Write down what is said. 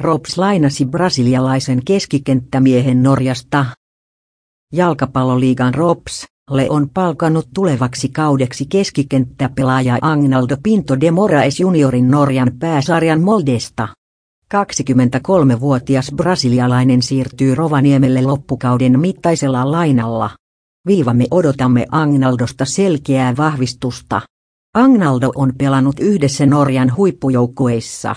Rops lainasi brasilialaisen keskikenttämiehen Norjasta. Jalkapalloliigan Rops Le on palkannut tulevaksi kaudeksi keskikenttäpelaaja Agnaldo Pinto de Moraes juniorin Norjan pääsarjan Moldesta. 23-vuotias brasilialainen siirtyy Rovaniemelle loppukauden mittaisella lainalla. Viivamme odotamme Agnaldosta selkeää vahvistusta. Agnaldo on pelannut yhdessä Norjan huippujoukkueissa.